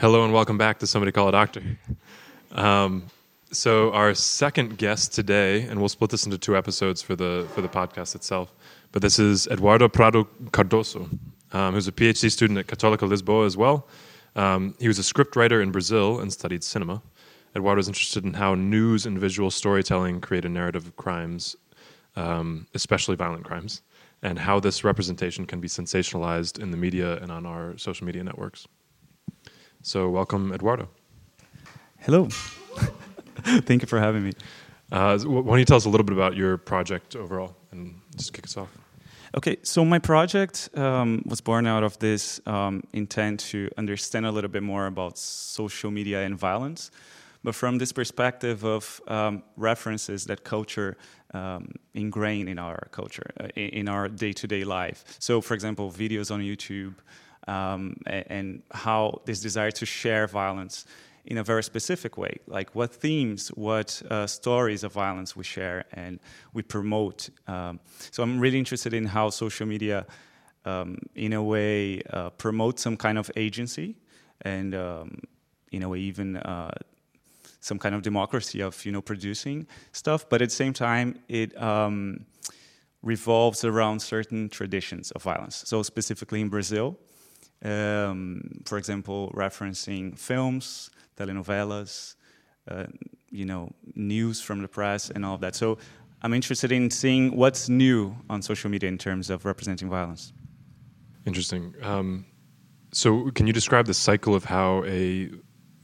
Hello and welcome back to Somebody Call a Doctor. Um, so our second guest today, and we'll split this into two episodes for the for the podcast itself. But this is Eduardo Prado Cardoso, um, who's a PhD student at Católica Lisboa as well. Um, he was a scriptwriter in Brazil and studied cinema. Eduardo is interested in how news and visual storytelling create a narrative of crimes, um, especially violent crimes, and how this representation can be sensationalized in the media and on our social media networks. So, welcome, Eduardo. Hello. Thank you for having me. Uh, why don't you tell us a little bit about your project overall and just kick us off? Okay, so my project um, was born out of this um, intent to understand a little bit more about social media and violence, but from this perspective of um, references that culture um, ingrained in our culture, uh, in our day to day life. So, for example, videos on YouTube um, and how this desire to share violence in a very specific way, like what themes, what uh, stories of violence we share and we promote. Um, so I'm really interested in how social media, um, in a way, uh, promotes some kind of agency and, um, in a way, even uh, some kind of democracy of you know producing stuff. But at the same time, it um, revolves around certain traditions of violence. So specifically in Brazil. Um, for example, referencing films, telenovelas, uh, you know, news from the press and all of that. So I'm interested in seeing what's new on social media in terms of representing violence. Interesting. Um, so, can you describe the cycle of how a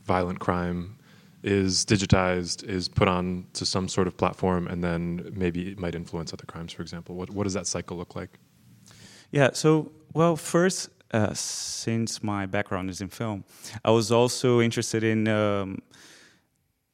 violent crime is digitized, is put on to some sort of platform, and then maybe it might influence other crimes, for example? What, what does that cycle look like? Yeah, so, well, first, uh, since my background is in film, I was also interested in um,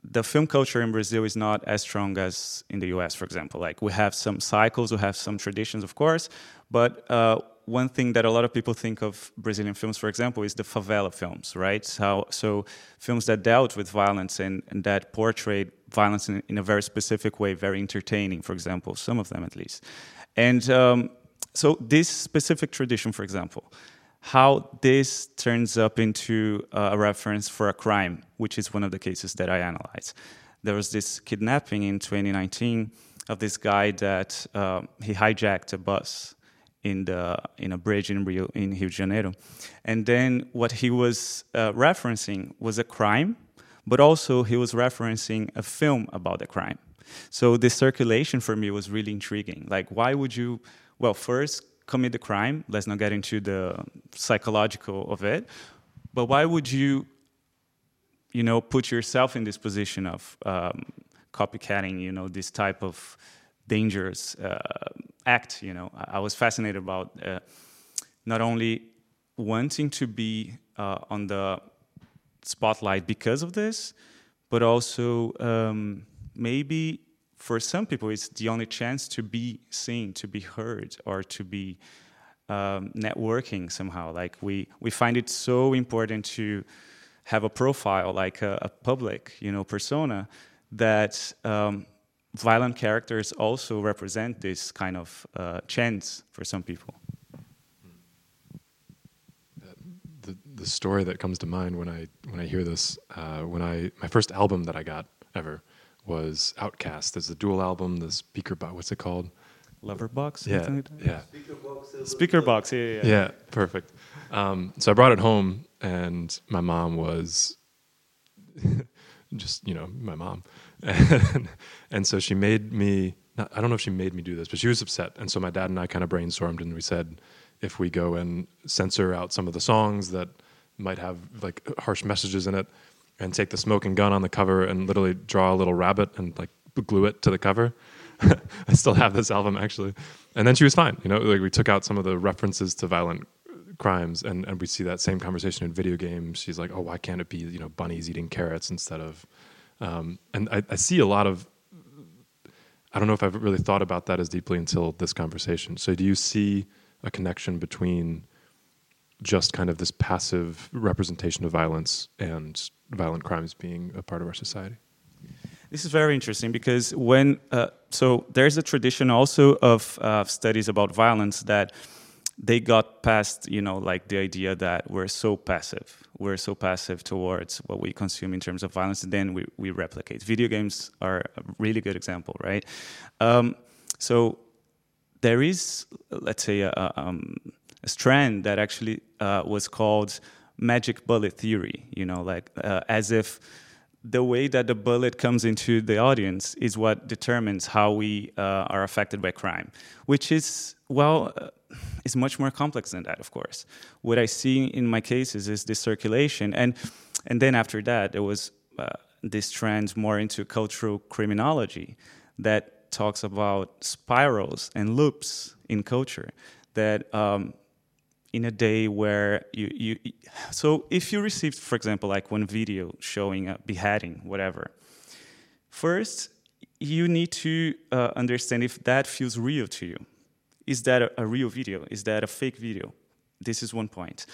the film culture in Brazil is not as strong as in the US, for example. Like we have some cycles, we have some traditions, of course, but uh, one thing that a lot of people think of Brazilian films, for example, is the favela films, right? So, so films that dealt with violence and, and that portrayed violence in, in, a very specific way, very entertaining, for example, some of them at least. And um, so this specific tradition, for example, how this turns up into a reference for a crime, which is one of the cases that I analyze. There was this kidnapping in 2019 of this guy that uh, he hijacked a bus in the in a bridge in Rio in Rio de Janeiro, and then what he was uh, referencing was a crime, but also he was referencing a film about the crime. So the circulation for me was really intriguing. Like, why would you? Well, first commit the crime. Let's not get into the psychological of it. But why would you, you know, put yourself in this position of um, copycatting, you know, this type of dangerous uh, act? You know, I, was fascinated about uh, not only wanting to be uh, on the spotlight because of this, but also um, maybe for some people, it's the only chance to be seen, to be heard, or to be um, networking somehow. Like we we find it so important to have a profile, like a, a public, you know, persona that. Um, violent characters also represent this kind of uh, chance for some people. The, the story that comes to mind when I when I hear this, uh, when I my first album that I got ever was OutKast. There's a dual album, the Speakerboxxx. What's it called? Lover box. Yeah, yeah. Speakerboxxx. Speaker box. Yeah, yeah. Yeah, yeah perfect. Um, so I brought it home, and my mom was just you know my mom, and, and so she made me. Not, I don't know if she made me do this, but she was upset, and so my dad and I kind of brainstormed, and we said, if we go and censor out some of the songs that might have like harsh messages in it, and take the smoking gun on the cover and literally draw a little rabbit and like glue it to the cover. I still have this album actually. And then she was fine. You know, like we took out some of the references to violent crimes and, and we see that same conversation in video games. She's like, oh, why can't it be, you know, bunnies eating carrots instead of, um, and I, I see a lot of, I don't know if I've really thought about that as deeply until this conversation. So do you see a connection between just kind of this passive representation of violence and violent crimes being a part of our society. This is very interesting because when uh, so there's a tradition also of uh, studies about violence that they got past you know like the idea that we're so passive. We're so passive towards what we consume in terms of violence and then we, we replicate. Video games are a really good example right? Um, so there is let's say a, um, a strand that actually uh, was called magic bullet theory you know like uh, as if the way that the bullet comes into the audience is what determines how we uh, are affected by crime, which is, well, uh, is much more complex than that, of course. What I see in my cases is this circulation. And, and then after that, there was uh, this trend more into cultural criminology that talks about spirals and loops in culture that um, in a day where you, you so if you received for example like one video showing a beheading whatever first you need to uh, understand if that feels real to you. Is that a, a real video? Is that a fake video? This is one point.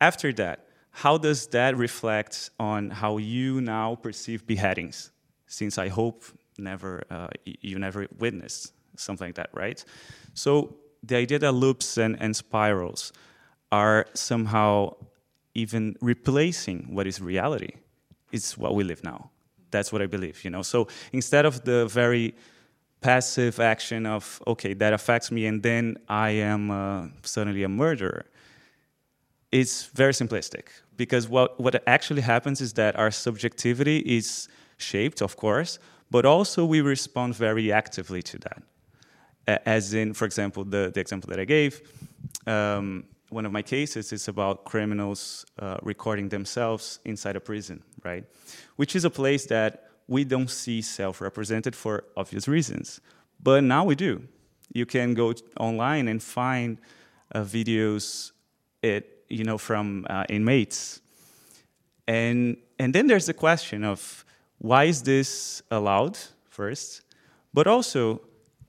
After that how does that reflect on how you now perceive beheadings? Since i hope never uh, you never witnessed something like that right? So the idea that loops and, and spirals are somehow even replacing what is reality. It's what we live now. That's what I believe, you know. So instead of the very passive action of okay that affects me and then I am uh, suddenly a murderer, it's very simplistic because what what actually happens is that our subjectivity is shaped, of course, but also we respond very actively to that. As in, for example, the, the example that I gave, um, one of my cases is about criminals uh, recording themselves inside a prison, right? Which is a place that we don't see self-represented for obvious reasons, but now we do. You can go online and find uh, videos, it you know from uh, inmates, and and then there's the question of why is this allowed first, but also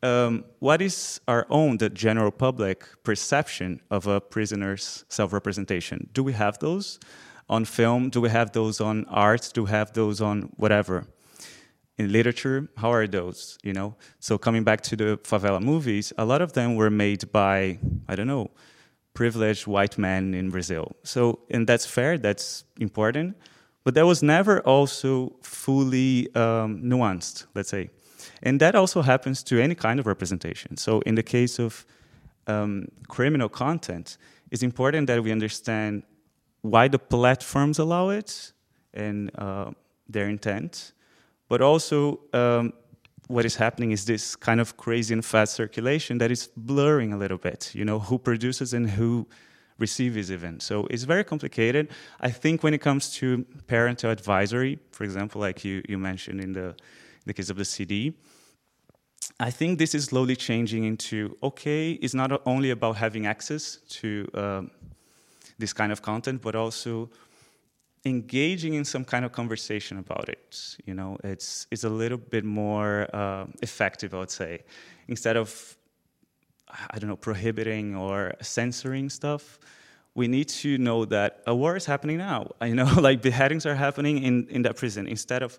um, what is our own, the general public perception of a prisoner's self-representation? Do we have those on film? Do we have those on art? Do we have those on whatever? In literature, how are those? You know. So coming back to the favela movies, a lot of them were made by I don't know, privileged white men in Brazil. So and that's fair. That's important. But that was never also fully um, nuanced. Let's say. And that also happens to any kind of representation. So in the case of um, criminal content, it's important that we understand why the platforms allow it and uh, their intent, but also um, what is happening is this kind of crazy and fast circulation that is blurring a little bit, you know, who produces and who receives even. So it's very complicated. I think when it comes to parental advisory, for example, like you, you mentioned in the the case of the CD. I think this is slowly changing into okay, it's not only about having access to um, this kind of content, but also engaging in some kind of conversation about it. You know, it's it's a little bit more uh, effective, I would say, instead of I don't know prohibiting or censoring stuff. We need to know that a war is happening now. You know, like beheadings are happening in in that prison. Instead of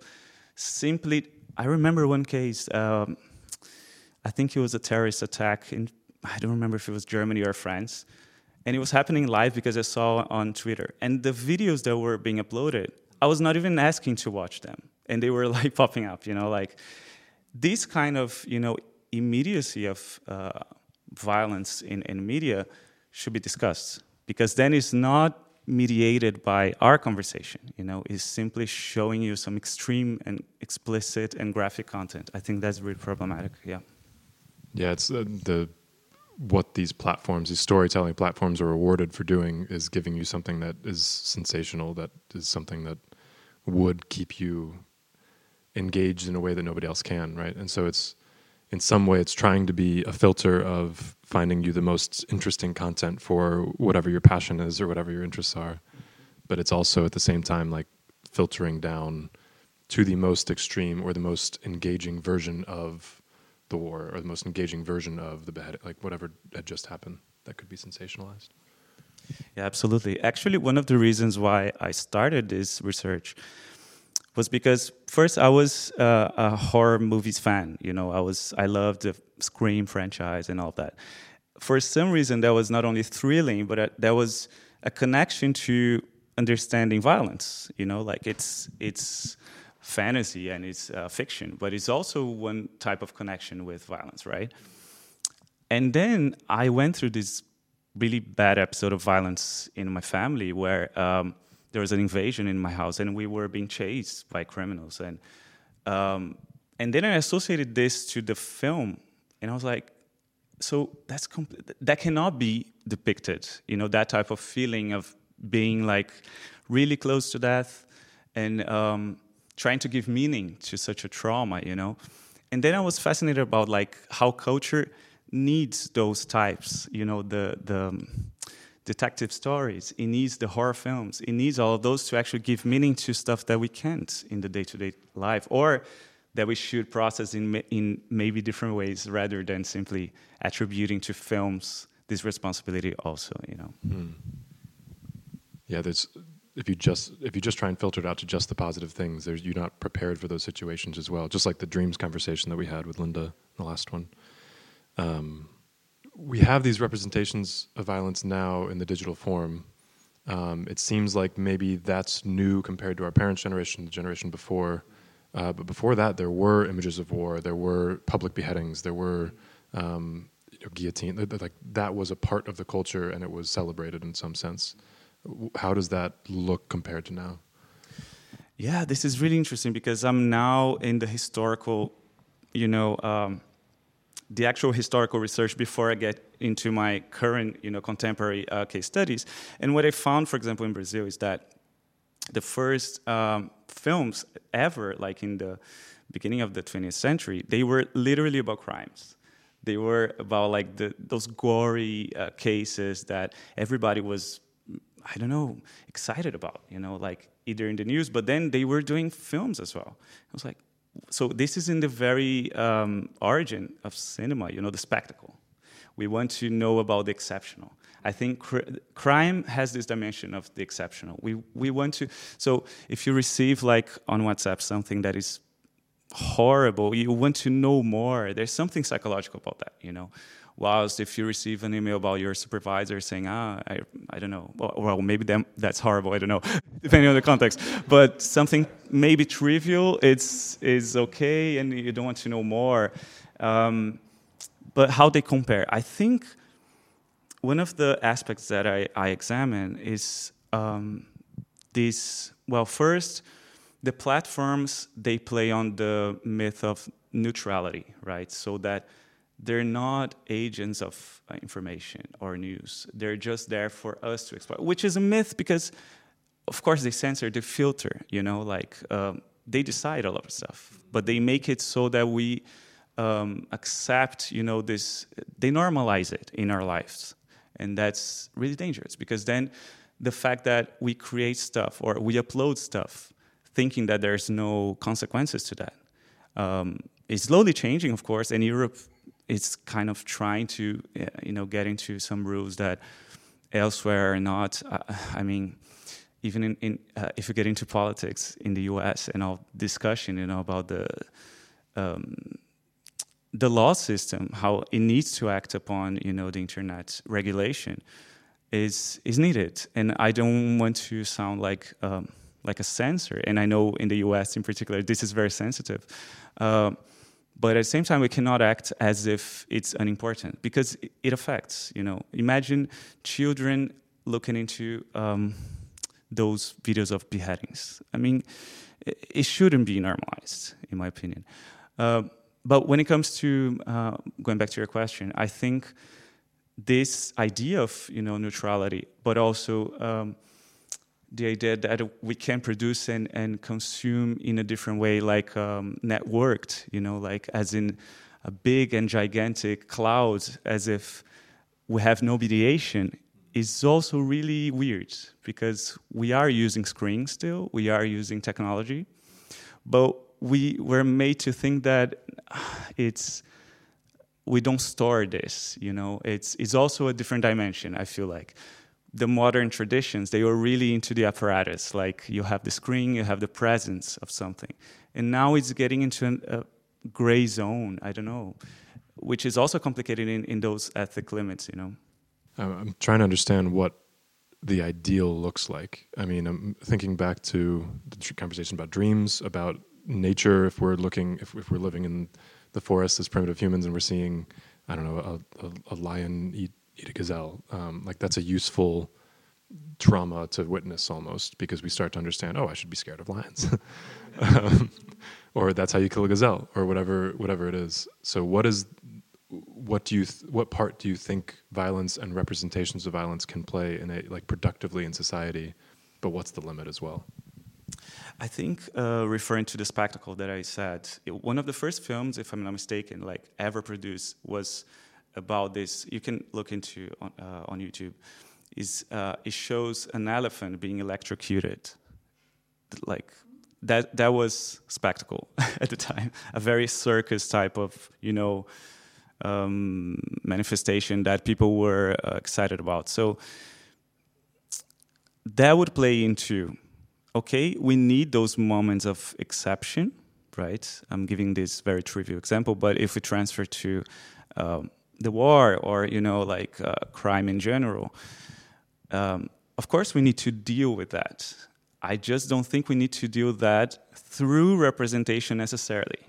simply I remember one case. Um, I think it was a terrorist attack in. I don't remember if it was Germany or France, and it was happening live because I saw on Twitter. And the videos that were being uploaded, I was not even asking to watch them, and they were like popping up. You know, like this kind of you know immediacy of uh, violence in, in media should be discussed because then it's not mediated by our conversation you know is simply showing you some extreme and explicit and graphic content. I think that's really problematic yeah. Yeah it's uh, the what these platforms these storytelling platforms are rewarded for doing is giving you something that is sensational that is something that would keep you engaged in a way that nobody else can right? And so it's in some way it's trying to be a filter of finding you the most interesting content for whatever your passion is or whatever your interests are. But it's also at the same time like filtering down to the most extreme or the most engaging version of the war or the most engaging version of the beheading like whatever had just happened that could be sensationalized. Yeah absolutely. Actually one of the reasons why i started this research was because first I was uh, a horror movies fan. You know, I was I loved the Scream franchise and all that. for some reason, that was not only thrilling, but uh, there was a connection to understanding violence. You know, like it's it's fantasy and it's uh, fiction, but it's also one type of connection with violence, right? And then I went through this really bad episode of violence in my family where um, there was an invasion in my house and we were being chased by criminals. And um, and then I associated this to the film and I was like so that's that cannot be depicted you know that type of feeling of being like really close to death and um, trying to give meaning to such a trauma you know? And then I was fascinated about like how culture needs those types you know the the detective stories. It needs the horror films. It needs all of those to actually give meaning to stuff that we can't in the day-to-day life, or that we should process in in maybe different ways rather than simply attributing to films this responsibility. Also, you know. Mm. Yeah, there's if you just if you just try and filter it out to just the positive things, there's you're not prepared for those situations as well. Just like the dreams conversation that we had with Linda, in the last one. Um, we have these representations of violence now in the digital form. Um, it seems like maybe that's new compared to our parents' generation, the generation before. Uh, but before that, there were images of war, there were public beheadings, there were um, you know, guillotine. Like that was a part of the culture, and it was celebrated in some sense. How does that look compared to now? Yeah, this is really interesting because I'm now in the historical, you know. Um, the actual historical research before I get into my current, you know, contemporary uh, case studies. And what I found, for example, in Brazil is that the first um, films ever, like in the beginning of the 20th century, they were literally about crimes. They were about like the, those gory uh, cases that everybody was, I don't know, excited about, you know, like either in the news, but then they were doing films as well. I was like, so this is in the very um, origin of cinema, you know, the spectacle. We want to know about the exceptional. I think cr- crime has this dimension of the exceptional. We, we want to, so if you receive like on WhatsApp something that is horrible, you want to know more. There's something psychological about that, you know. Whilst if you receive an email about your supervisor saying, ah, I, I don't know, well, well maybe them, that's horrible, I don't know, depending on the context. But something maybe trivial, it's is okay, and you don't want to know more. Um, but how they compare? I think one of the aspects that I, I examine is um, this. Well, first, the platforms they play on the myth of neutrality, right? So that they're not agents of uh, information or news. They're just there for us to explore, which is a myth because, of course, they censor, they filter, you know, like um, they decide a lot of stuff, but they make it so that we um, accept, you know, this, they normalize it in our lives. And that's really dangerous because then the fact that we create stuff or we upload stuff thinking that there's no consequences to that um, is slowly changing, of course, and Europe it's kind of trying to uh, you know get into some rules that elsewhere are not. Uh, I mean, even in, in uh, if you get into politics in the U.S. and all discussion, you know about the um, the law system, how it needs to act upon you know the internet regulation is is needed, and I don't want to sound like um, like a censor, and I know in the U.S. in particular this is very sensitive. Uh, but at the same time we cannot act as if it's unimportant because it affects you know. Imagine children looking into um, those videos of beheadings. I mean it shouldn't be normalized in my opinion. Uh, but when it comes to uh, going back to your question i think this idea of you know neutrality but also um, the idea that we can produce and, and consume in a different way, like um, networked, you know, like as in a big and gigantic cloud, as if we have no mediation, is also really weird because we are using screens still, we are using technology, but we were made to think that it's we don't store this, you know. It's it's also a different dimension. I feel like the modern traditions, they were really into the apparatus. Like you have the screen, you have the presence of something. And now it's getting into an, a gray zone. I don't know. which is also complicated in, in those ethic limits, you know. I'm trying to understand what the ideal looks like. I mean, I'm thinking back to the conversation about dreams, about nature. If we're looking, if, if we're living in the forest as primitive humans, and we're seeing, I don't know, a, a, a lion eat eat a gazelle, um, like that's a useful trauma to witness almost because we start to understand. Oh, I should be scared of lions. um, or that's how you kill a gazelle, or whatever whatever it is. So, what is what do you th- what part do you think violence and representations of violence can play in a like productively in society but what's the limit as well i think uh, referring to the spectacle that i said it, one of the first films if i'm not mistaken like ever produced was about this you can look into on, uh, on youtube is uh, it shows an elephant being electrocuted like that that was spectacle at the time a very circus type of you know um, manifestation that people were uh, excited about. So that would play into okay, we need those moments of exception, right? I'm giving this very trivial example, but if we transfer to um, the war or you know like uh, crime in general, um, of course we need to deal with that. I just don't think we need to deal that through representation necessarily.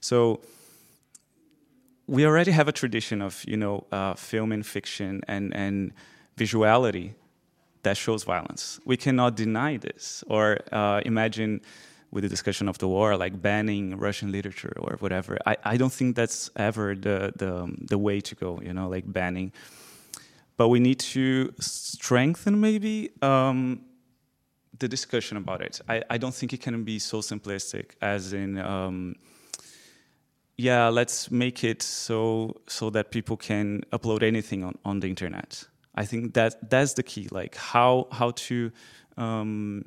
So we already have a tradition of you know uh, film and fiction and and visuality that shows violence. We cannot deny this or uh, imagine with the discussion of the war like banning Russian literature or whatever. I, I don't think that's ever the, the the way to go. You know, like banning. But we need to strengthen maybe um, the discussion about it. I, I don't think it can be so simplistic as in. Um, yeah, let's make it so so that people can upload anything on, on the internet. I think that that's the key. Like how how to um,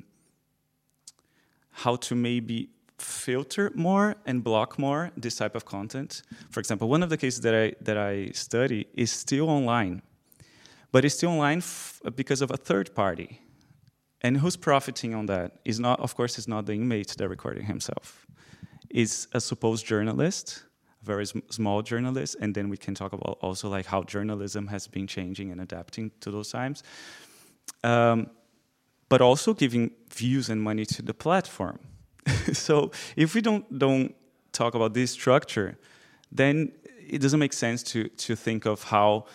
how to maybe filter more and block more this type of content. For example, one of the cases that I that I study is still online, but it's still online because of a third party. And who's profiting on that is not, of course, it's not the inmate that recording himself is a supposed journalist, a very sm- small journalist, and then we can talk about also like how journalism has been changing and adapting to those times. Um, but also giving views and money to the platform. so if we don't don't talk about this structure, then it doesn't make sense to to think of how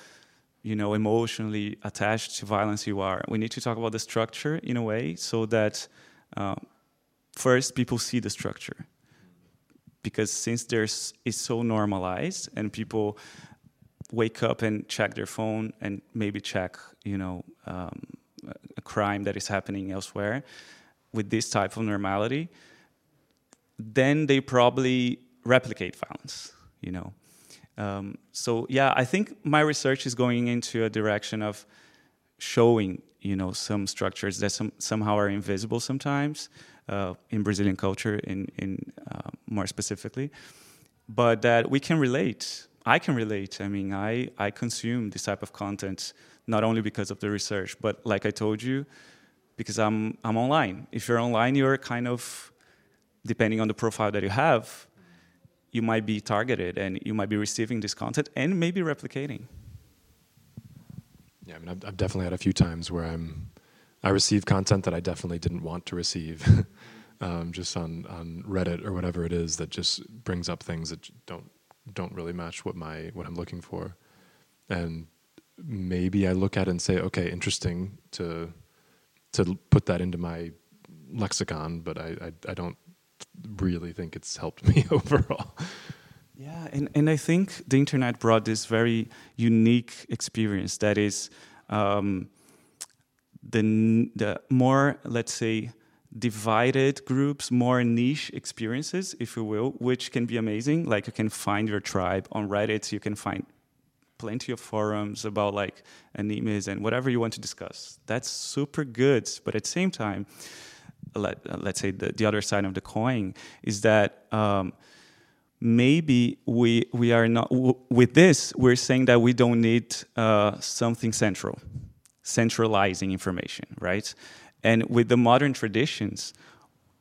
you know emotionally attached to violence you are. We need to talk about the structure in a way so that uh, first people see the structure because since there's it's so normalized and people wake up and check their phone and maybe check you know um, crime that is happening elsewhere with this type of normality then they probably replicate violence you know um, so yeah i think my research is going into a direction of showing you know some structures that some, somehow are invisible sometimes uh, in Brazilian culture, in in uh, more specifically, but that we can relate. I can relate. I mean, I I consume this type of content not only because of the research, but like I told you, because I'm I'm online. If you're online, you're kind of depending on the profile that you have, you might be targeted and you might be receiving this content and maybe replicating. Yeah, I mean, I've, I've definitely had a few times where I'm I receive content that I definitely didn't want to receive, um, just on on Reddit or whatever it is that just brings up things that don't don't really match what my what I'm looking for, and maybe I look at it and say, okay, interesting to to put that into my lexicon, but I I, I don't really think it's helped me overall. Yeah, and, and I think the internet brought this very unique experience that is um, the, the more, let's say, divided groups, more niche experiences, if you will, which can be amazing. Like you can find your tribe on Reddit, you can find plenty of forums about like animes and whatever you want to discuss. That's super good. But at the same time, let, let's say the, the other side of the coin is that um, maybe we, we are not, with this, we're saying that we don't need uh, something central centralizing information, right? And with the modern traditions,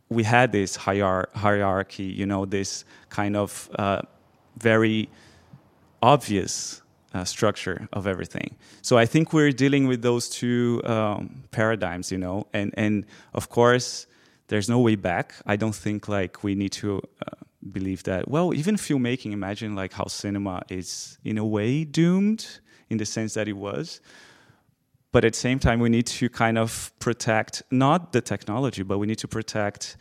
we had this hier- hierarchy, you know, this kind of uh, very obvious uh, structure of everything. So I think we're dealing with those two um, paradigms, you know, and and of course there's no way back. I don't think like we need to uh, believe that. Well, even filmmaking, imagine like how cinema is in a way doomed in the sense that it was. But at the same time, we need to kind of protect not the technology, but we need to protect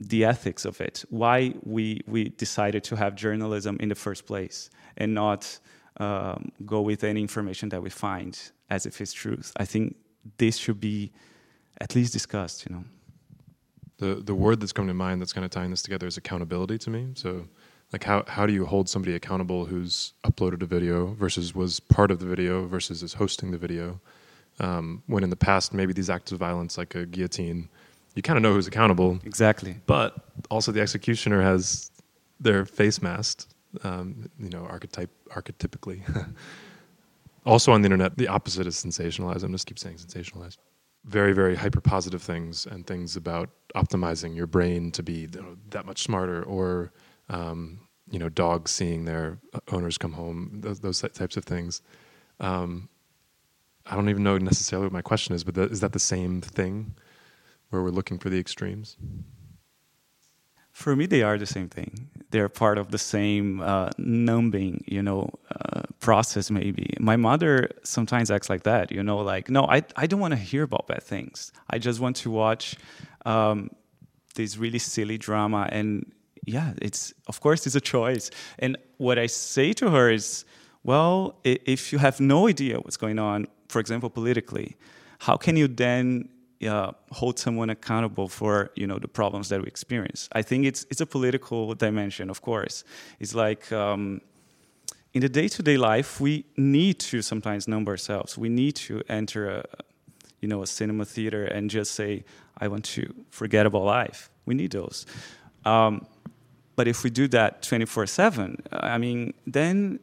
the ethics of it. Why we we decided to have journalism in the first place and not um, go with any information that we find as if it's truth. I think this should be at least discussed. You know. The the word that's coming to mind that's kind of tying this together is accountability to me. So, like how how do you hold somebody accountable who's uploaded a video versus was part of the video versus is hosting the video? Um, when in the past maybe these acts of violence like a guillotine, you kind of know who's accountable. Exactly. But also the executioner has their face masked um, you know, archetype archetypically. also on the internet, the opposite is sensationalized. I'm just keep saying sensationalized. Very, very hyper positive things and things about optimizing your brain to be you know, that much smarter, or um, you know, dogs seeing their owners come home. Those, those types of things. Um, I don't even know necessarily what my question is, but the, is that the same thing, where we're looking for the extremes? For me, they are the same thing. They're part of the same uh, numbing, you know, uh, process. Maybe my mother sometimes acts like that. You know, like no, I I don't want to hear about bad things. I just want to watch um, this really silly drama. And yeah, it's of course it's a choice. And what I say to her is, well, if you have no idea what's going on, for example, politically, how can you then uh, hold someone accountable for you know the problems that we experience. I think it's it's a political dimension, of course. It's like um, in the day-to-day life, we need to sometimes numb ourselves. We need to enter a you know a cinema theater and just say, "I want to forget about life." We need those. Um, but if we do that 24/7, I mean, then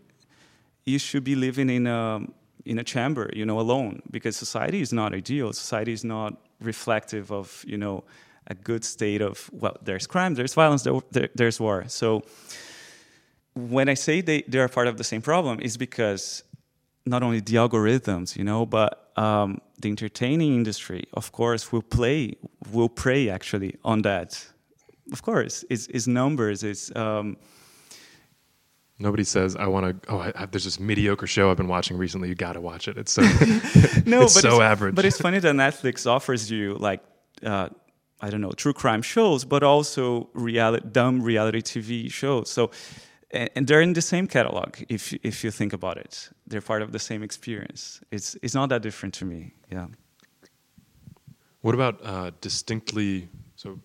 you should be living in a in a chamber, you know, alone, because society is not ideal. Society is not reflective of, you know, a good state of well, there's crime, there's violence, there, there's war. So when I say they, they are part of the same problem, is because not only the algorithms, you know, but um, the entertaining industry, of course, will play, will prey actually on that. Of course, it's, it's numbers, it's um, Nobody says I want to. Oh, I, I, there's this mediocre show I've been watching recently. You got to watch it. It's so no, it's but so it's, average. But it's funny that Netflix offers you like uh, I don't know true crime shows, but also reality dumb reality TV shows. So and, and, they're in the same catalog. If if you think about it, they're part of the same experience. It's it's not that different to me. Yeah. What about uh, distinctly so?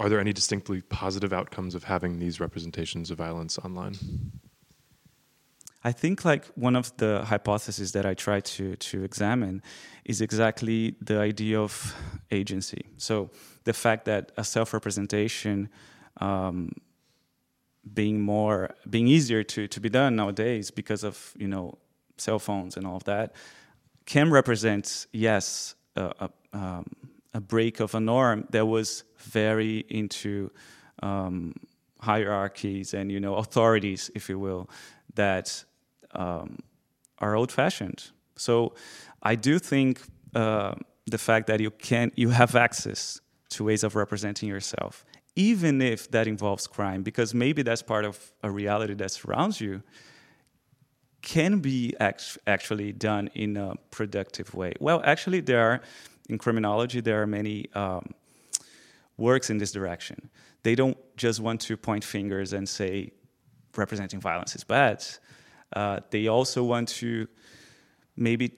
Are there any distinctly positive outcomes of having these representations of violence online? I think like one of the hypotheses that I try to to examine is exactly the idea of agency. So the fact that a self-representation um, being more being easier to to be done nowadays because of you know cell phones and all of that can represent yes a, um, a break of a norm that was very into um, hierarchies and you know authorities, if you will, that um, are old-fashioned. So I do think uh, the fact that you can you have access to ways of representing yourself, even if that involves crime, because maybe that's part of a reality that surrounds you, can be act- actually done in a productive way. Well, actually, there are in criminology there are many um, works in this direction. They don't just want to point fingers and say representing violence is bad. Uh, they also want to maybe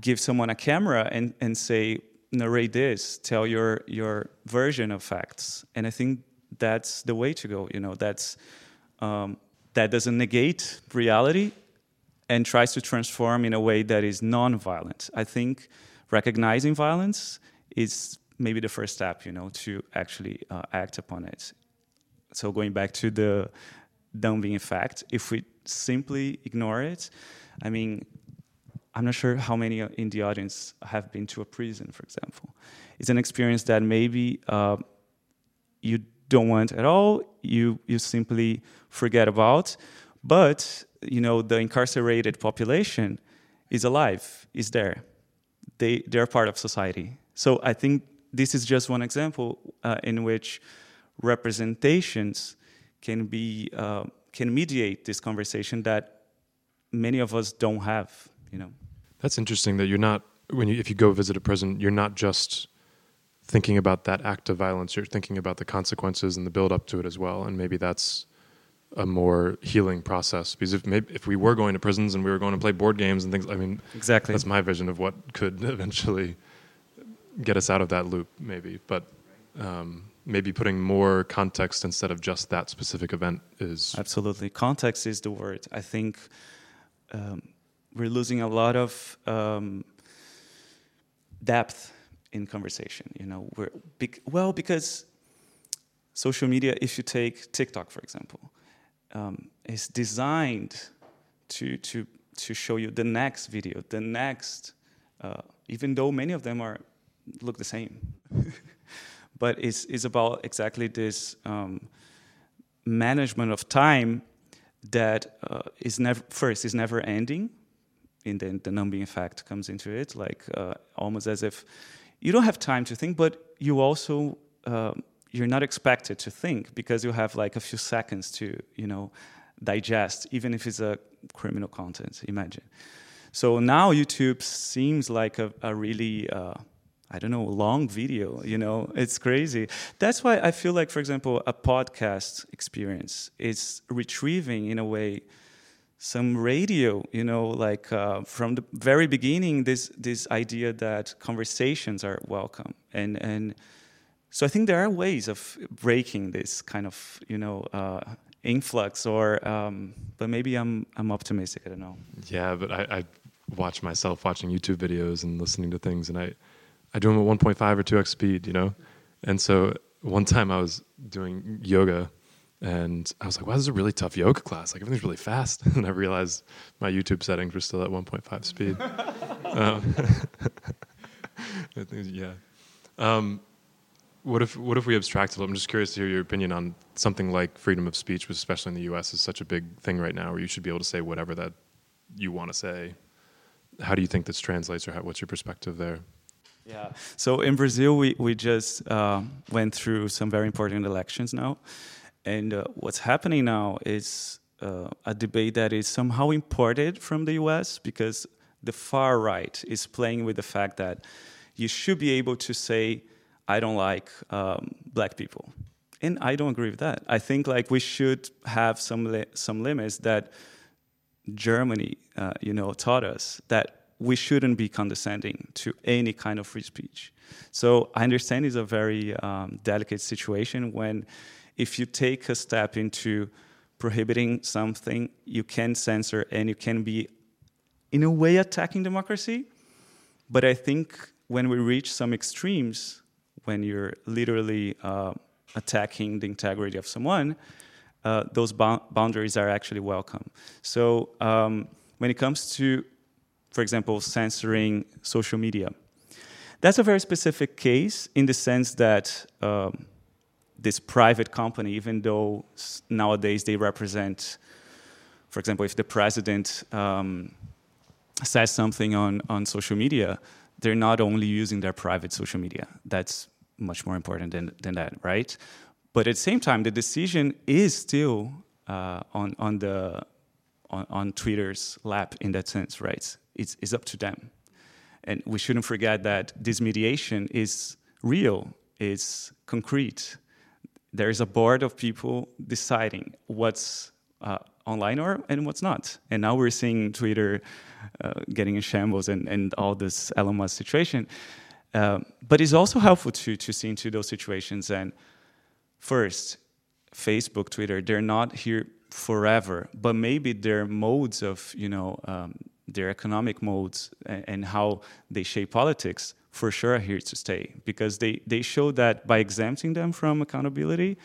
give someone a camera and, and say, narrate this, tell your, your version of facts. And I think that's the way to go. You know, that's, um, that doesn't negate reality and tries to transform in a way that is non-violent. I think recognizing violence is maybe the first step, you know, to actually uh, act upon it. So going back to the dumbing effect, if we simply ignore it, I mean, I'm not sure how many in the audience have been to a prison, for example. It's an experience that maybe uh, you don't want at all. You you simply forget about, but you know the incarcerated population is alive, is there. They they're part of society. So I think this is just one example uh, in which representations can be uh, can mediate this conversation that many of us don't have. You know. That's interesting that you're not when you if you go visit a prison, you're not just thinking about that act of violence. You're thinking about the consequences and the build up to it as well, and maybe that's a more healing process. Because if maybe if we were going to prisons and we were going to play board games and things, I mean, exactly that's my vision of what could eventually get us out of that loop, maybe. But um, maybe putting more context instead of just that specific event is absolutely context is the word. I think um, we're losing a lot of um, depth in conversation. You know, we're well because social media. If you take TikTok, for example, um, is designed to to to show you the next video, the next. Uh, even though many of them are look the same, but it's it's about exactly this um, management of time that uh, is never first is never ending in the, the numbing effect comes into it like uh, almost as if you don't have time to think but you also uh, you're not expected to think because you have like a few seconds to you know digest even if it's a criminal content imagine so now youtube seems like a, a really uh, I don't know, long video, you know, it's crazy. That's why I feel like, for example, a podcast experience is retrieving, in a way, some radio, you know, like uh, from the very beginning, this, this idea that conversations are welcome. And, and so I think there are ways of breaking this kind of, you know, uh, influx or, um, but maybe I'm, I'm optimistic, I don't know. Yeah, but I, I watch myself watching YouTube videos and listening to things and I, I do them at 1.5 or 2x speed, you know? And so one time I was doing yoga and I was like, wow, this is a really tough yoga class. Like everything's really fast. And I realized my YouTube settings were still at 1.5 speed. um, yeah. Um, what if what if we abstract a little? I'm just curious to hear your opinion on something like freedom of speech, which especially in the U.S. is such a big thing right now, where you should be able to say whatever that you want to say. How do you think this translates, or how, what's your perspective there? Yeah. So in Brazil, we, we just uh, went through some very important elections now. And uh, what's happening now is uh, a debate that is somehow imported from the US because the far right is playing with the fact that you should be able to say, I don't like um, black people. And I don't agree with that. I think like we should have some li- some limits that Germany, uh, you know, taught us that we shouldn't be condescending to any kind of free speech. So I understand it's a very um, delicate situation when, if you take a step into prohibiting something, you can censor and you can be, in a way, attacking democracy. But I think when we reach some extremes, when you're literally uh, attacking the integrity of someone, uh, those boundaries are actually welcome. So um, when it comes to for example, censoring social media. That's a very specific case in the sense that um, this private company, even though nowadays they represent, for example, if the president um, says something on, on social media, they're not only using their private social media. That's much more important than, than that, right? But at the same time, the decision is still uh, on, on, the, on, on Twitter's lap in that sense, right? it's, it's up to them. And we shouldn't forget that this mediation is real, it's concrete. There is a board of people deciding what's uh, online or and what's not. And now we're seeing Twitter getting in shambles and, and all this Elon Musk situation. Uh, but it's also helpful to, to see into those situations. And first, Facebook, Twitter, they're not here forever, but maybe their modes of, you know, um, their economic modes and, and how they shape politics for sure are here to stay because they, they show that by exempting them from accountability,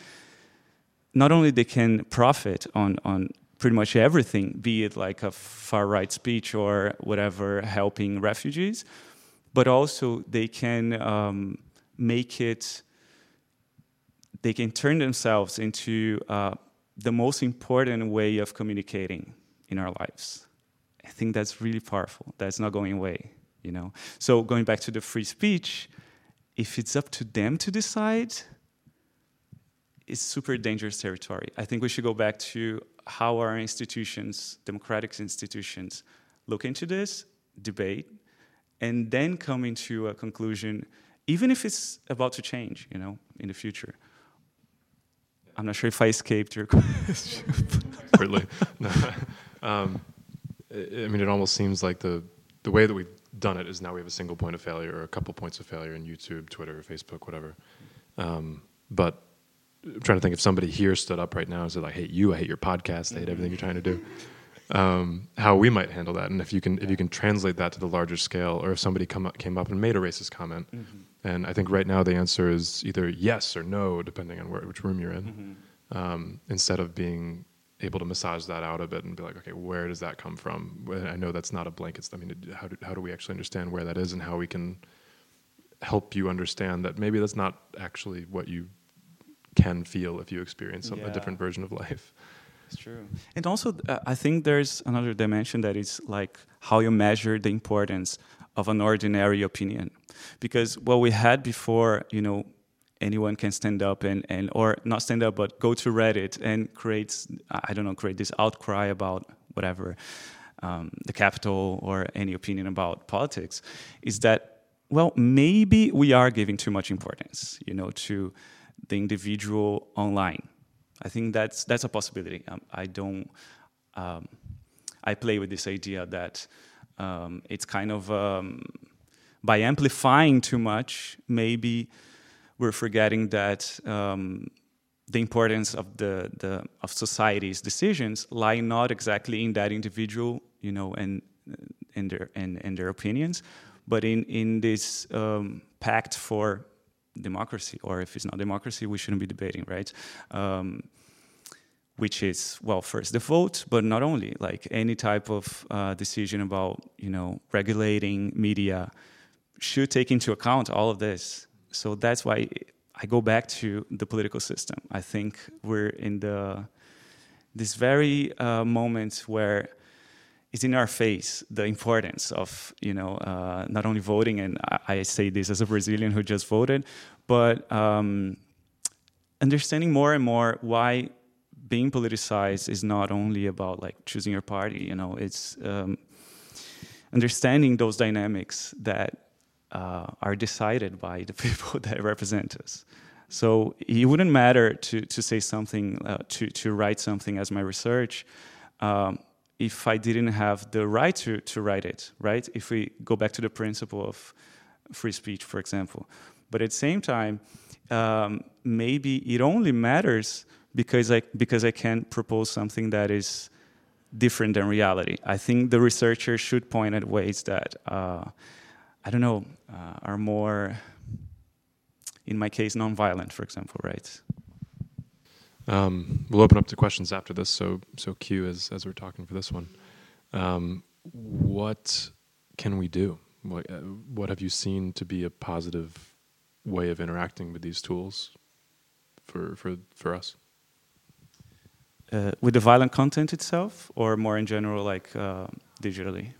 not only they can profit on, on pretty much everything, be it like a far right speech or whatever, helping refugees, but also they can um, make it, they can turn themselves into uh, the most important way of communicating in our lives. I think that's really powerful. That's not going away, you know. So going back to the free speech, if it's up to them to decide, it's super dangerous territory. I think we should go back to how our institutions, democratic institutions, look into this, debate, and then come into a conclusion, even if it's about to change, you know, in the future. I'm not sure if I escaped your question. Certainly. No. Um, I mean, it almost seems like the the way that we've done it is now we have a single point of failure or a couple points of failure in YouTube, Twitter, Facebook, whatever. Um, but I'm trying to think if somebody here stood up right now and said, "I hate you. I hate your podcast. I hate everything you're trying to do." Um, how we might handle that, and if you can if you can translate that to the larger scale, or if somebody come up, came up and made a racist comment, mm-hmm. and I think right now the answer is either yes or no, depending on where, which room you're in, mm-hmm. um, instead of being able to massage that out a bit and be like, okay, where does that come from? I know that's not a blanket. I mean, how do, how do we actually understand where that is and how we can help you understand that maybe that's not actually what you can feel if you experience some, yeah. a different version of life. It's true. And also, uh, I think there's another dimension that is like how you measure the importance of an ordinary opinion. Because what we had before, you know, anyone can stand up and, and or not stand up but go to reddit and create i don't know create this outcry about whatever um, the capital or any opinion about politics is that well maybe we are giving too much importance you know to the individual online. I think that's that's a possibility. Um, i don't um, i play with this idea that um, it's kind of um, by amplifying too much maybe we're forgetting that um, the importance of the, the of society's decisions lie not exactly in that individual, you know, and in their and, and their opinions, but in in this um, pact for democracy, or if it's not democracy, we shouldn't be debating, right? Um, which is well, first the vote, but not only like any type of uh, decision about you know regulating media should take into account all of this so that's why I go back to the political system. I think we're in the this very uh, moment where it's in our face the importance of you know uh, not only voting, and I, I, say this as a Brazilian who just voted, but um, understanding more and more why being politicized is not only about like choosing your party. You know, it's um, understanding those dynamics that uh, are decided by the people that represent us. So it wouldn't matter to, to say something, uh, to, to write something as my research, um, if I didn't have the right to, to write it, right? If we go back to the principle of free speech, for example. But at the same time, um, maybe it only matters because I, because I can propose something that is different than reality. I think the researcher should point at ways that uh, I don't know, uh, are more, in my case, nonviolent, for example, right? Um, we'll open up to questions after this. So, so Q as as we're talking for this one, um, what can we do? What, uh, what have you seen to be a positive way of interacting with these tools for for for us? Uh, with the violent content itself, or more in general, like uh, digitally?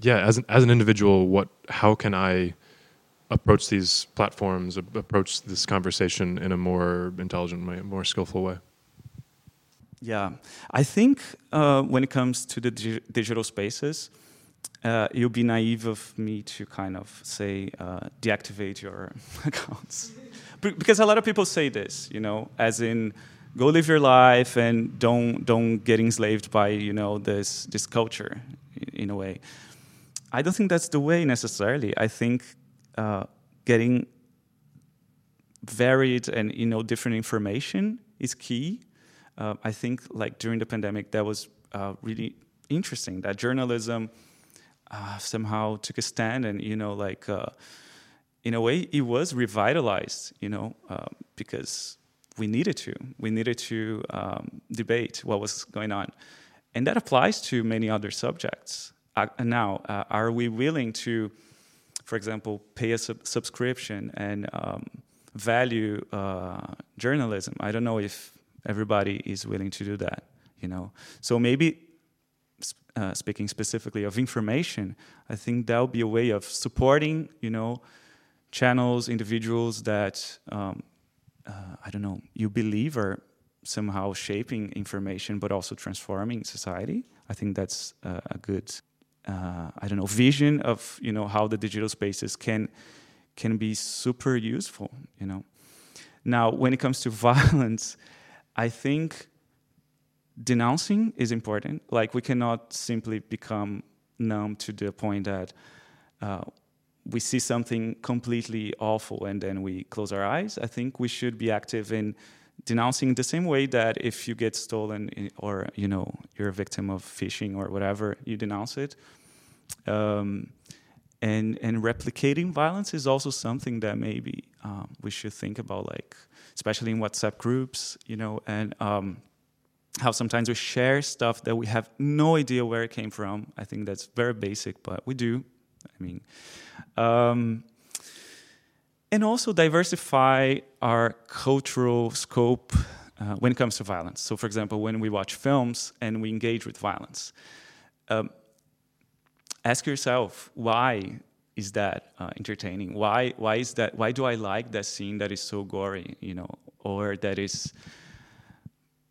yeah, as an, as an individual, what how can I approach these platforms, approach this conversation in a more intelligent way, more skillful way? Yeah, I think uh, when it comes to the dig digital spaces, uh, it would be naive of me to kind of say uh, deactivate your accounts, because a lot of people say this, you know, as in go live your life and don't don't get enslaved by you know this this culture in a way. I don't think that's the way necessarily. I think getting varied and you know different information is key. Uh, I think like during the pandemic, that was uh, really interesting. That journalism uh, somehow took a stand, and you know, like uh, in a way, it was revitalized. You know, uh, because we needed to. We needed to um, debate what was going on, and that applies to many other subjects uh, now, uh, are we willing to, for example, pay a sub- subscription and um, value uh, journalism? I don't know if everybody is willing to do that. You know, so maybe uh, speaking specifically of information, I think that would be a way of supporting, you know, channels, individuals that um, uh, I don't know you believe are somehow shaping information, but also transforming society. I think that's uh, a good, uh, I don't know, vision of you know how the digital spaces can can be super useful. You know, now when it comes to violence, I think denouncing is important. Like we cannot simply become numb to the point that uh, we see something completely awful and then we close our eyes. I think we should be active in denouncing the same way that if you get stolen or you know you're a victim of phishing or whatever, you denounce it. Um, and and replicating violence is also something that maybe um, we should think about, like especially in WhatsApp groups, you know, and um, how sometimes we share stuff that we have no idea where it came from. I think that's very basic, but we do. I mean, um, and also diversify our cultural scope uh, when it comes to violence. So, for example, when we watch films and we engage with violence, um, ask yourself why is that uh, entertaining? Why why is that? Why do I like that scene that is so gory? You know, or that is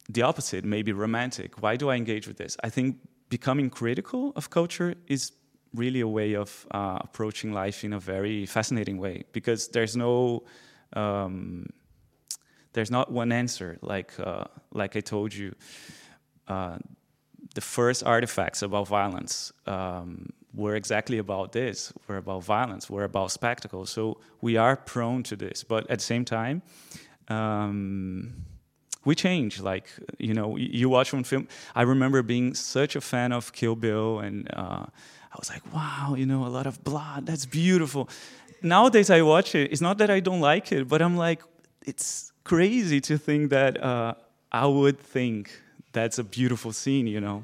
the opposite, maybe romantic. Why do I engage with this? I think becoming critical of culture is really a way of uh, approaching life in a very fascinating way because there's no um, there's not one answer. Like uh, like I told you uh, the first artifacts about violence um, were exactly about this were about violence were about spectacle so we are prone to this but at the same time um, we change. Like you know you watch one film. I remember being such a fan of kill bill and uh, I was like, wow, you know, a lot of blood. That's beautiful. Nowadays, I watch it. It's not that I don't like it, but I'm like, it's crazy to think that uh, I would think that's a beautiful scene, you know.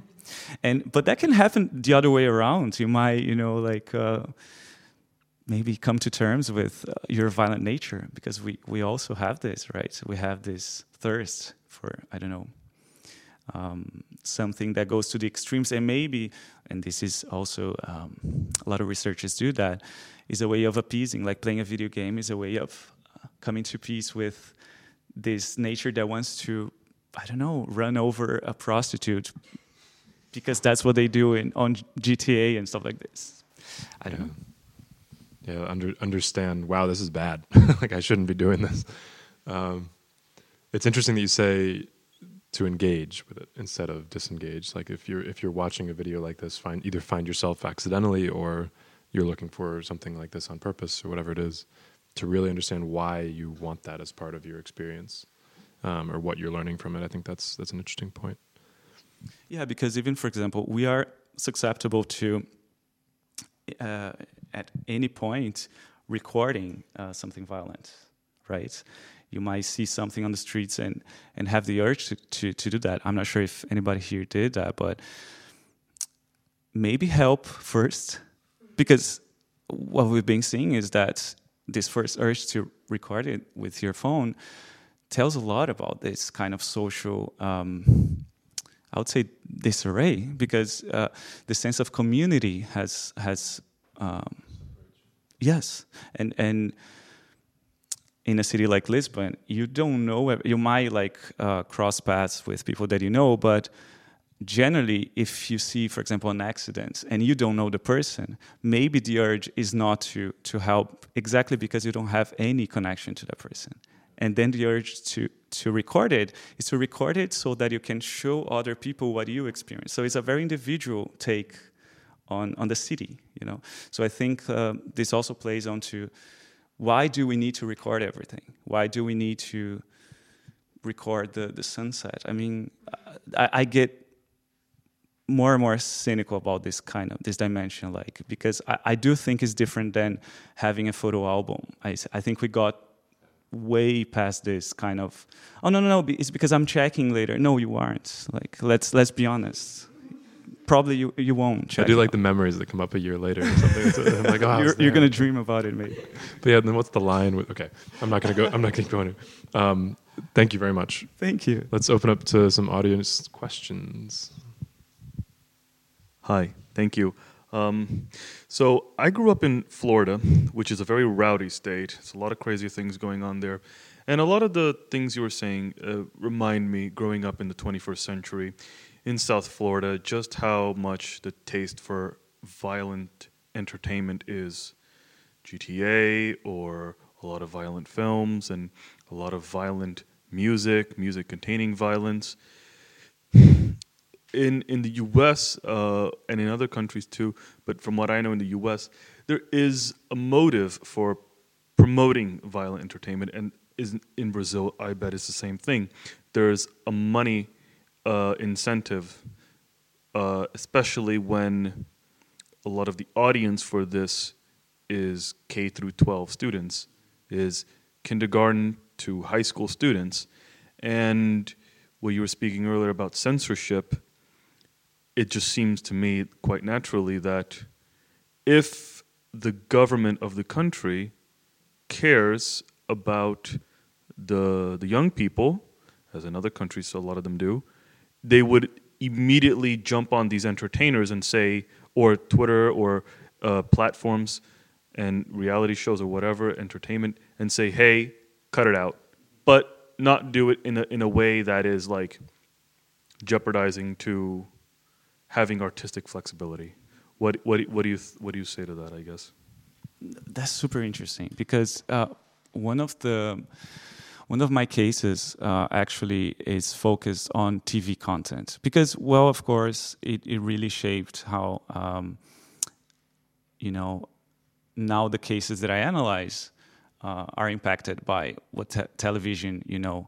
And but that can happen the other way around. You might, you know, like uh, maybe come to terms with uh, your violent nature because we we also have this, right? We have this thirst for I don't know um, something that goes to the extremes. And maybe and this is also um, a lot of researchers do that is a way of appeasing like playing a video game is a way of uh, coming to peace with this nature that wants to i don't know run over a prostitute because that's what they do in on gta and stuff like this. I don't yeah. know. Yeah under, understand wow this is bad. Like i shouldn't be doing this. Um, it's interesting that you say to engage with it instead of disengage. Like if you're if you're watching a video like this, find either find yourself accidentally or you're looking for something like this on purpose or whatever it is, to really understand why you want that as part of your experience um, or what you're learning from it. I think that's that's an interesting point. Yeah, because even for example, we are susceptible to uh, at any point recording uh, something violent, right? You might see something on the streets and and have the urge to, to, to do that. I'm not sure if anybody here did that, but maybe help first because what we've been seeing is that this first urge to record it with your phone tells a lot about this kind of social um, I would say disarray because uh, the sense of community has has um, yes and and in a city like Lisbon, you don't know. You might like uh, cross paths with people that you know, but generally, if you see, for example, an accident and you don't know the person, maybe the urge is not to to help exactly because you don't have any connection to that person. And then the urge to to record it is to record it so that you can show other people what you experience. So it's a very individual take on on the city, you know. So I think uh, this also plays onto why do we need to record everything? Why do we need to record the, the sunset? I mean, I, I get more and more cynical about this kind of this dimension, like because I, I do think it's different than having a photo album. I, I think we got way past this kind of oh no no no it's because I'm checking later. No, you aren't. Like let's let's be honest probably you, you won't. I do like the memories that come up a year later or something. I'm like, oh, you're, you're going to dream about it, maybe. But yeah, then what's the line? With, okay, I'm not going to go. I'm not going to go into. Um, thank you very much. Thank you. Let's open up to some audience questions. Hi, thank you. Um, so I grew up in Florida, which is a very rowdy state. It's a lot of crazy things going on there. And a lot of the things you were saying uh, remind me, growing up in the 21st century in South Florida, just how much the taste for violent entertainment is. GTA or a lot of violent films and a lot of violent music, music containing violence in in the U.S. Uh, and in other countries too, but from what I know in the U.S., there is a motive for promoting violent entertainment, and is in Brazil, I bet it's the same thing. There's a money uh, incentive, uh, especially when a lot of the audience for this is K through 12 students, is kindergarten to high school students, and what you were speaking earlier about censorship it just seems to me quite naturally that if the government of the country cares about the the young people, as in other countries, so a lot of them do, they would immediately jump on these entertainers and say, or Twitter or uh, platforms and reality shows or whatever entertainment, and say, "Hey, cut it out," but not do it in a in a way that is like jeopardizing to having artistic flexibility. What what what do you what do you say to that? I guess that's super interesting because uh, one of the one of my cases uh, actually is focused on TV content because, well, of course, it, it really shaped how um, you know now the cases that I analyze uh, are impacted by what te- television you know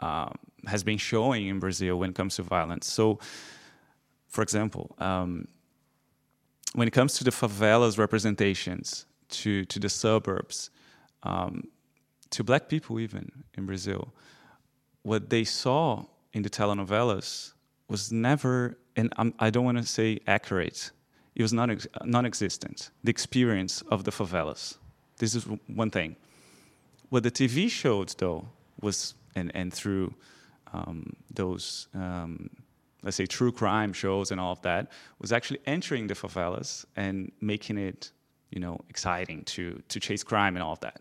um, has been showing in Brazil when it comes to violence. So for example, um, when it comes to the favelas representations, to, to the suburbs, um, to black people even in Brazil, what they saw in the telenovelas was never, and I'm, I do not want to say accurate, it was non, non-existent, the experience of the favelas. This is one thing. What the TV showed, though, was, and, and through um, those um, let's say true crime shows and all of that was actually entering the favelas and making it you know exciting to to chase crime and all of that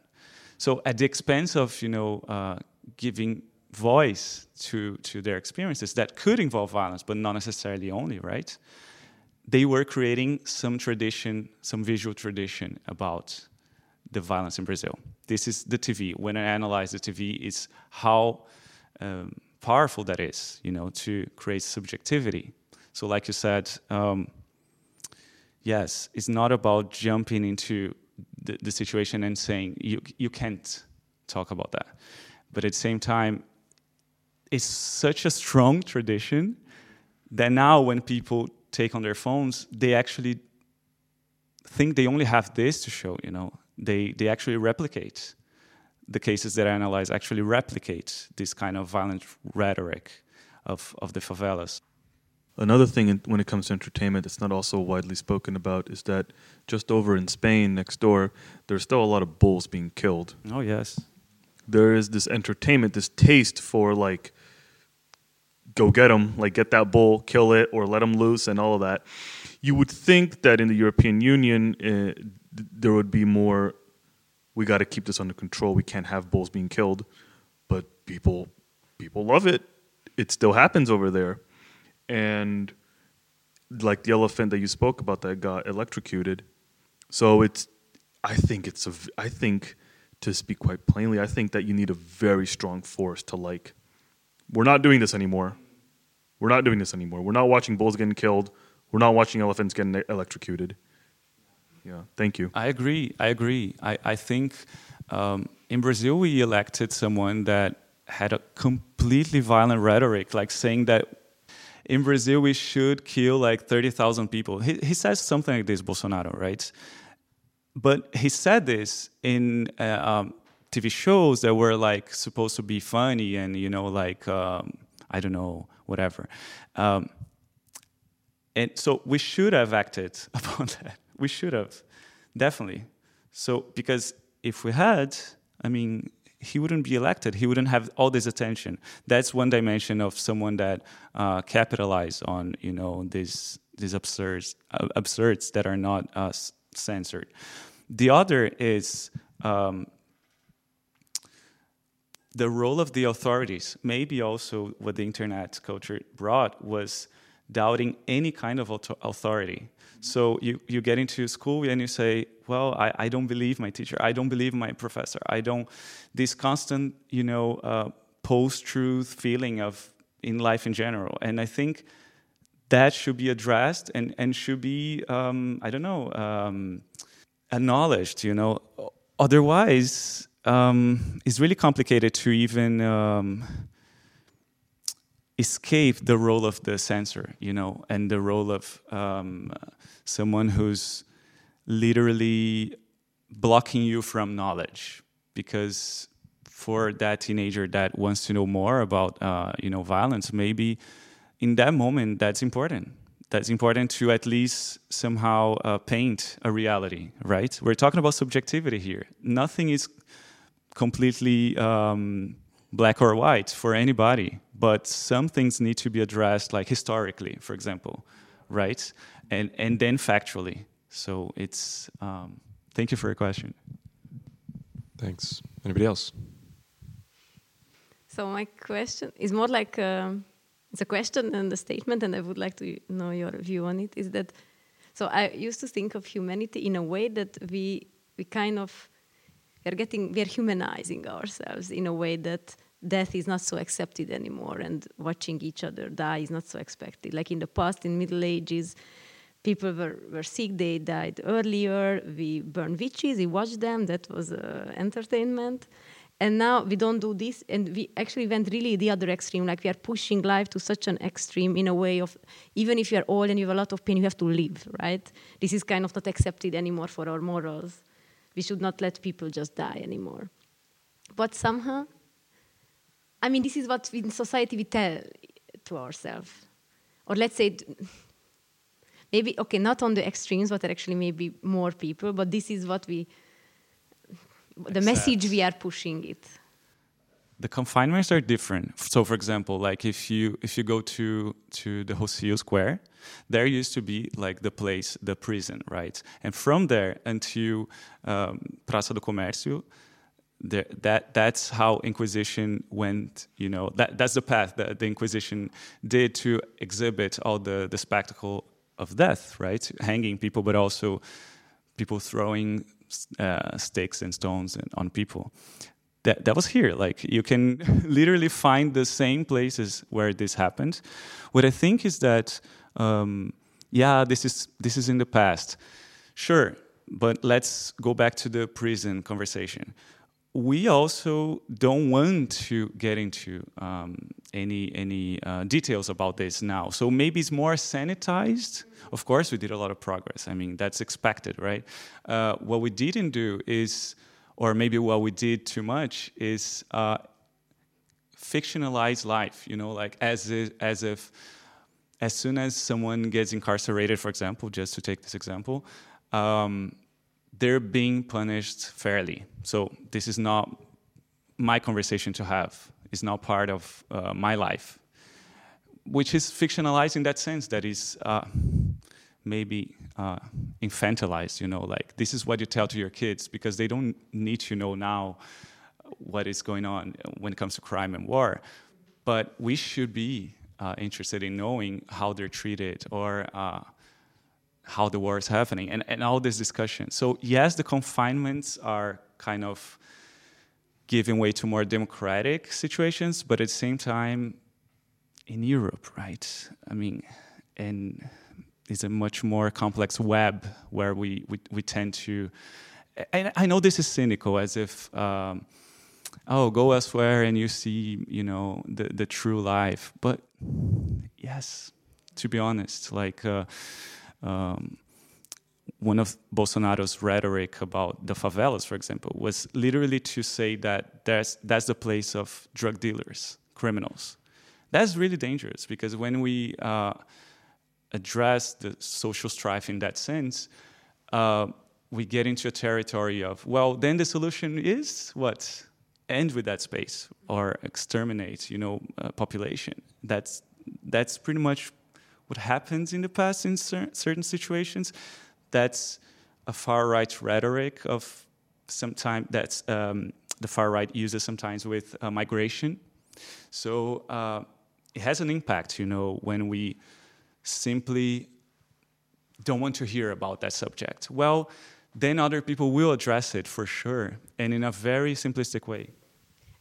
so at the expense of you know uh, giving voice to to their experiences that could involve violence but not necessarily only right? They were creating some tradition some visual tradition about the violence in brazil. This is the tv when i analyze the tv it's how um, powerful that is, you know, to create subjectivity. So, like you said, um, yes, it's not about jumping into the, situation and saying you you can't talk about that, but at the same time, it's such a strong tradition that now when people take on their phones, they actually think they only have this to show. You know, they they actually replicate the cases that I analyze actually replicate this kind of violent rhetoric of, of the favelas. Another thing when it comes to entertainment that's not also widely spoken about is that just over in Spain, next door, there's still a lot of bulls being killed. Oh, yes. There is this entertainment, this taste for like, go get them, like get that bull, kill it, or let them loose, and all of that. You would think that in the European Union, uh, there would be more we got to keep this under control. We can't have bulls being killed, but people people love it. It still happens over there, and like the elephant that you spoke about that got electrocuted. So it's, I think it's a, I think to speak quite plainly, I think that you need a very strong force to like, we're not doing this anymore. We're not doing this anymore. We're not watching bulls getting killed. We're not watching elephants getting electrocuted yeah. Thank you. I agree. I agree. I, I think um, in Brazil we elected someone that had a completely violent rhetoric, like saying that in Brazil we should kill like 30,000 people. He, he says something like this, Bolsonaro, right? But he said this in uh, um, TV shows that were like supposed to be funny and, you know, like, um, I don't know, whatever. Um, and so we should have acted upon that we should have, definitely. So, because if we had, I mean, he wouldn't be elected. He wouldn't have all this attention. That's one dimension of someone that uh, capitalized on, you know, this these absurds uh, absurds that are not uh, censored. The other is um, the role of the authorities. Maybe also what the internet culture brought was doubting any kind of authority. So you, you get into school and you say, well, I, I don't believe my teacher. I don't believe my professor. I don't, this constant, you know, uh, post-truth feeling of in life in general. And I think that should be addressed and, and should be, um, I don't know, um, acknowledged, you know. Otherwise, um, it's really complicated to even um, escape the role of the censor, you know, and the role of um, someone who's literally blocking you from knowledge. Because for that teenager that wants to know more about, uh, you know, violence, maybe in that moment that's important. That's important to at least somehow uh, paint a reality, right? We're talking about subjectivity here. Nothing is completely um, black or white for anybody, but some things need to be addressed, like historically, for example, right? And and then factually. So it's. Um, thank you for your question. Thanks. Anybody else? So my question is more like um, it's a question and a statement, and I would like to know your view on it. Is that so? I used to think of humanity in a way that we we kind of we are getting we are humanizing ourselves in a way that death is not so accepted anymore and watching each other die is not so expected like in the past in middle ages people were, were sick they died earlier we burned witches we watched them that was uh, entertainment and now we don't do this and we actually went really the other extreme like we are pushing life to such an extreme in a way of even if you are old and you have a lot of pain you have to live right this is kind of not accepted anymore for our morals we should not let people just die anymore. But somehow, I mean, this is what in society we tell to ourselves. Or let's say, maybe, okay, not on the extremes, but actually maybe more people, but this is what we, the message we are pushing it the confinements are different. So, for example, like if you if you go to to the Rossio Square, there used to be like the place, the prison, right? And from there until um, Praça do Comércio, there, that that's how Inquisition went. You know, that that's the path that the Inquisition did to exhibit all the the spectacle of death, right? Hanging people, but also people throwing uh, sticks and stones on people that, that was here. Like you can literally find the same places where this happened. What I think is that, um, yeah, this is this is in the past, sure. But let's go back to the prison conversation. We also don't want to get into um, any any uh, details about this now. So maybe it's more sanitized. Of course, we did a lot of progress. I mean, that's expected, right? Uh, what we didn't do is or maybe what we did too much is uh, fictionalize life. You know, like as if, as if as soon as someone gets incarcerated, for example, just to take this example, um, they're being punished fairly. So this is not my conversation to have. It's now part of uh, my life, which is fictionalized in that sense. That is. Uh, maybe uh, infantilized, you know, like this is what you tell to your kids because they don't need to know now what is going on when it comes to crime and war. But we should be uh, interested in knowing how they're treated or uh, how the war is happening and, and all this discussion. So, yes, the confinements are kind of giving way to more democratic situations, but at the same time, in Europe, right? I mean, and it's a much more complex web where we, we, we tend to. And I know this is cynical, as if, um, oh, go elsewhere and you see, you know, the, the true life. But yes, to be honest, like uh, um, one of Bolsonaro's rhetoric about the favelas, for example, was literally to say that that's, that's the place of drug dealers, criminals. That's really dangerous because when we uh, address the social strife in that sense, uh, we get into a territory of, well, then the solution is what? End with that space or exterminate, you know, uh, population. That's, that's pretty much what happens in the past in cer- certain situations. That's a far right rhetoric of sometimes that's um, the far right uses sometimes with uh, migration. So uh, it has an impact, you know, when we simply don't want to hear about that subject. Well, then other people will address it for sure, and in a very simplistic way.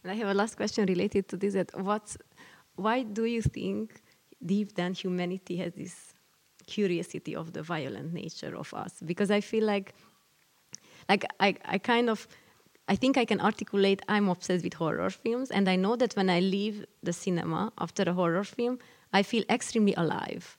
And I have a last question related to this: that what, why do you think deep down humanity has this curiosity of the violent nature of us? Because I feel like, like I, I kind of I think I can articulate I'm obsessed with horror films, and I know that when I leave the cinema after a horror film, I feel extremely alive.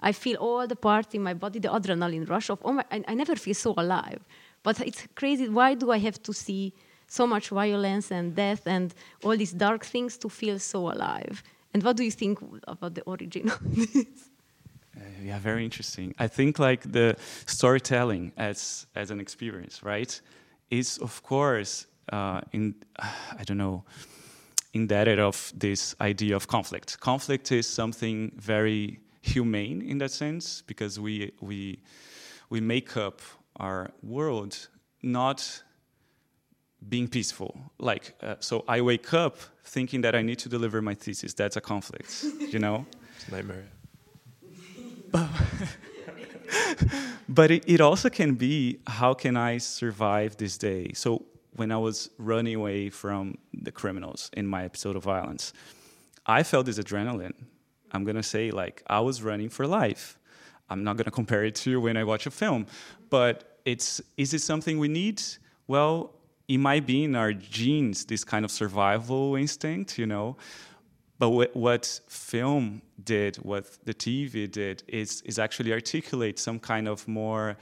I feel all the parts in my body, the adrenaline rush of, oh my, I, I never feel so alive. But it's crazy. Why do I have to see so much violence and death and all these dark things to feel so alive? And what do you think about the origin of this? Uh, yeah, very interesting. I think like the storytelling as as an experience, right? is of course uh, in I don't know indebted of this idea of conflict. Conflict is something very humane in that sense because we we we make up our world not being peaceful. Like uh, so, I wake up thinking that I need to deliver my thesis. That's a conflict, you know. It's nightmare. But it, it also can be how can I survive this day? So when I was running away from the criminals in my episode of violence, I felt this adrenaline. I'm gonna say like I was running for life. I'm not gonna compare it to when I watch a film, but it's is it something we need? Well, it might be in our genes, this kind of survival instinct, you know. But what, film did, what the TV did, is, is actually articulate some kind of more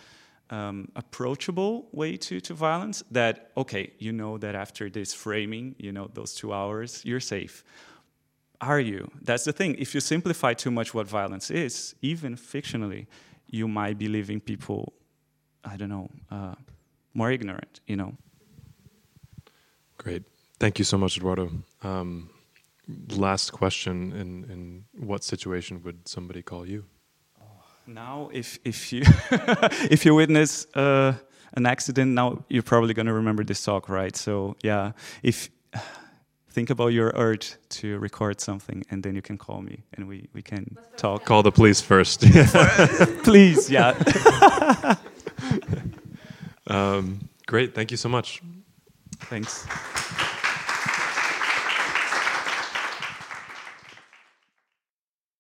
um, approachable way to, to violence that, okay, you know that after this framing, you know, those two hours, you're safe. Are you? That's the thing. If you simplify too much what violence is, even fictionally, you might be leaving people, I don't know, uh, more ignorant, you know. Great. Thank you so much, Eduardo. Um, last question in in what situation would somebody call you? Now if if you if you witness uh, an accident now you're probably going to remember this talk right? So yeah if think about your urge to record something and then you can call me and we we can talk. call the police first? Please yeah. Um, great thank you so much. Thanks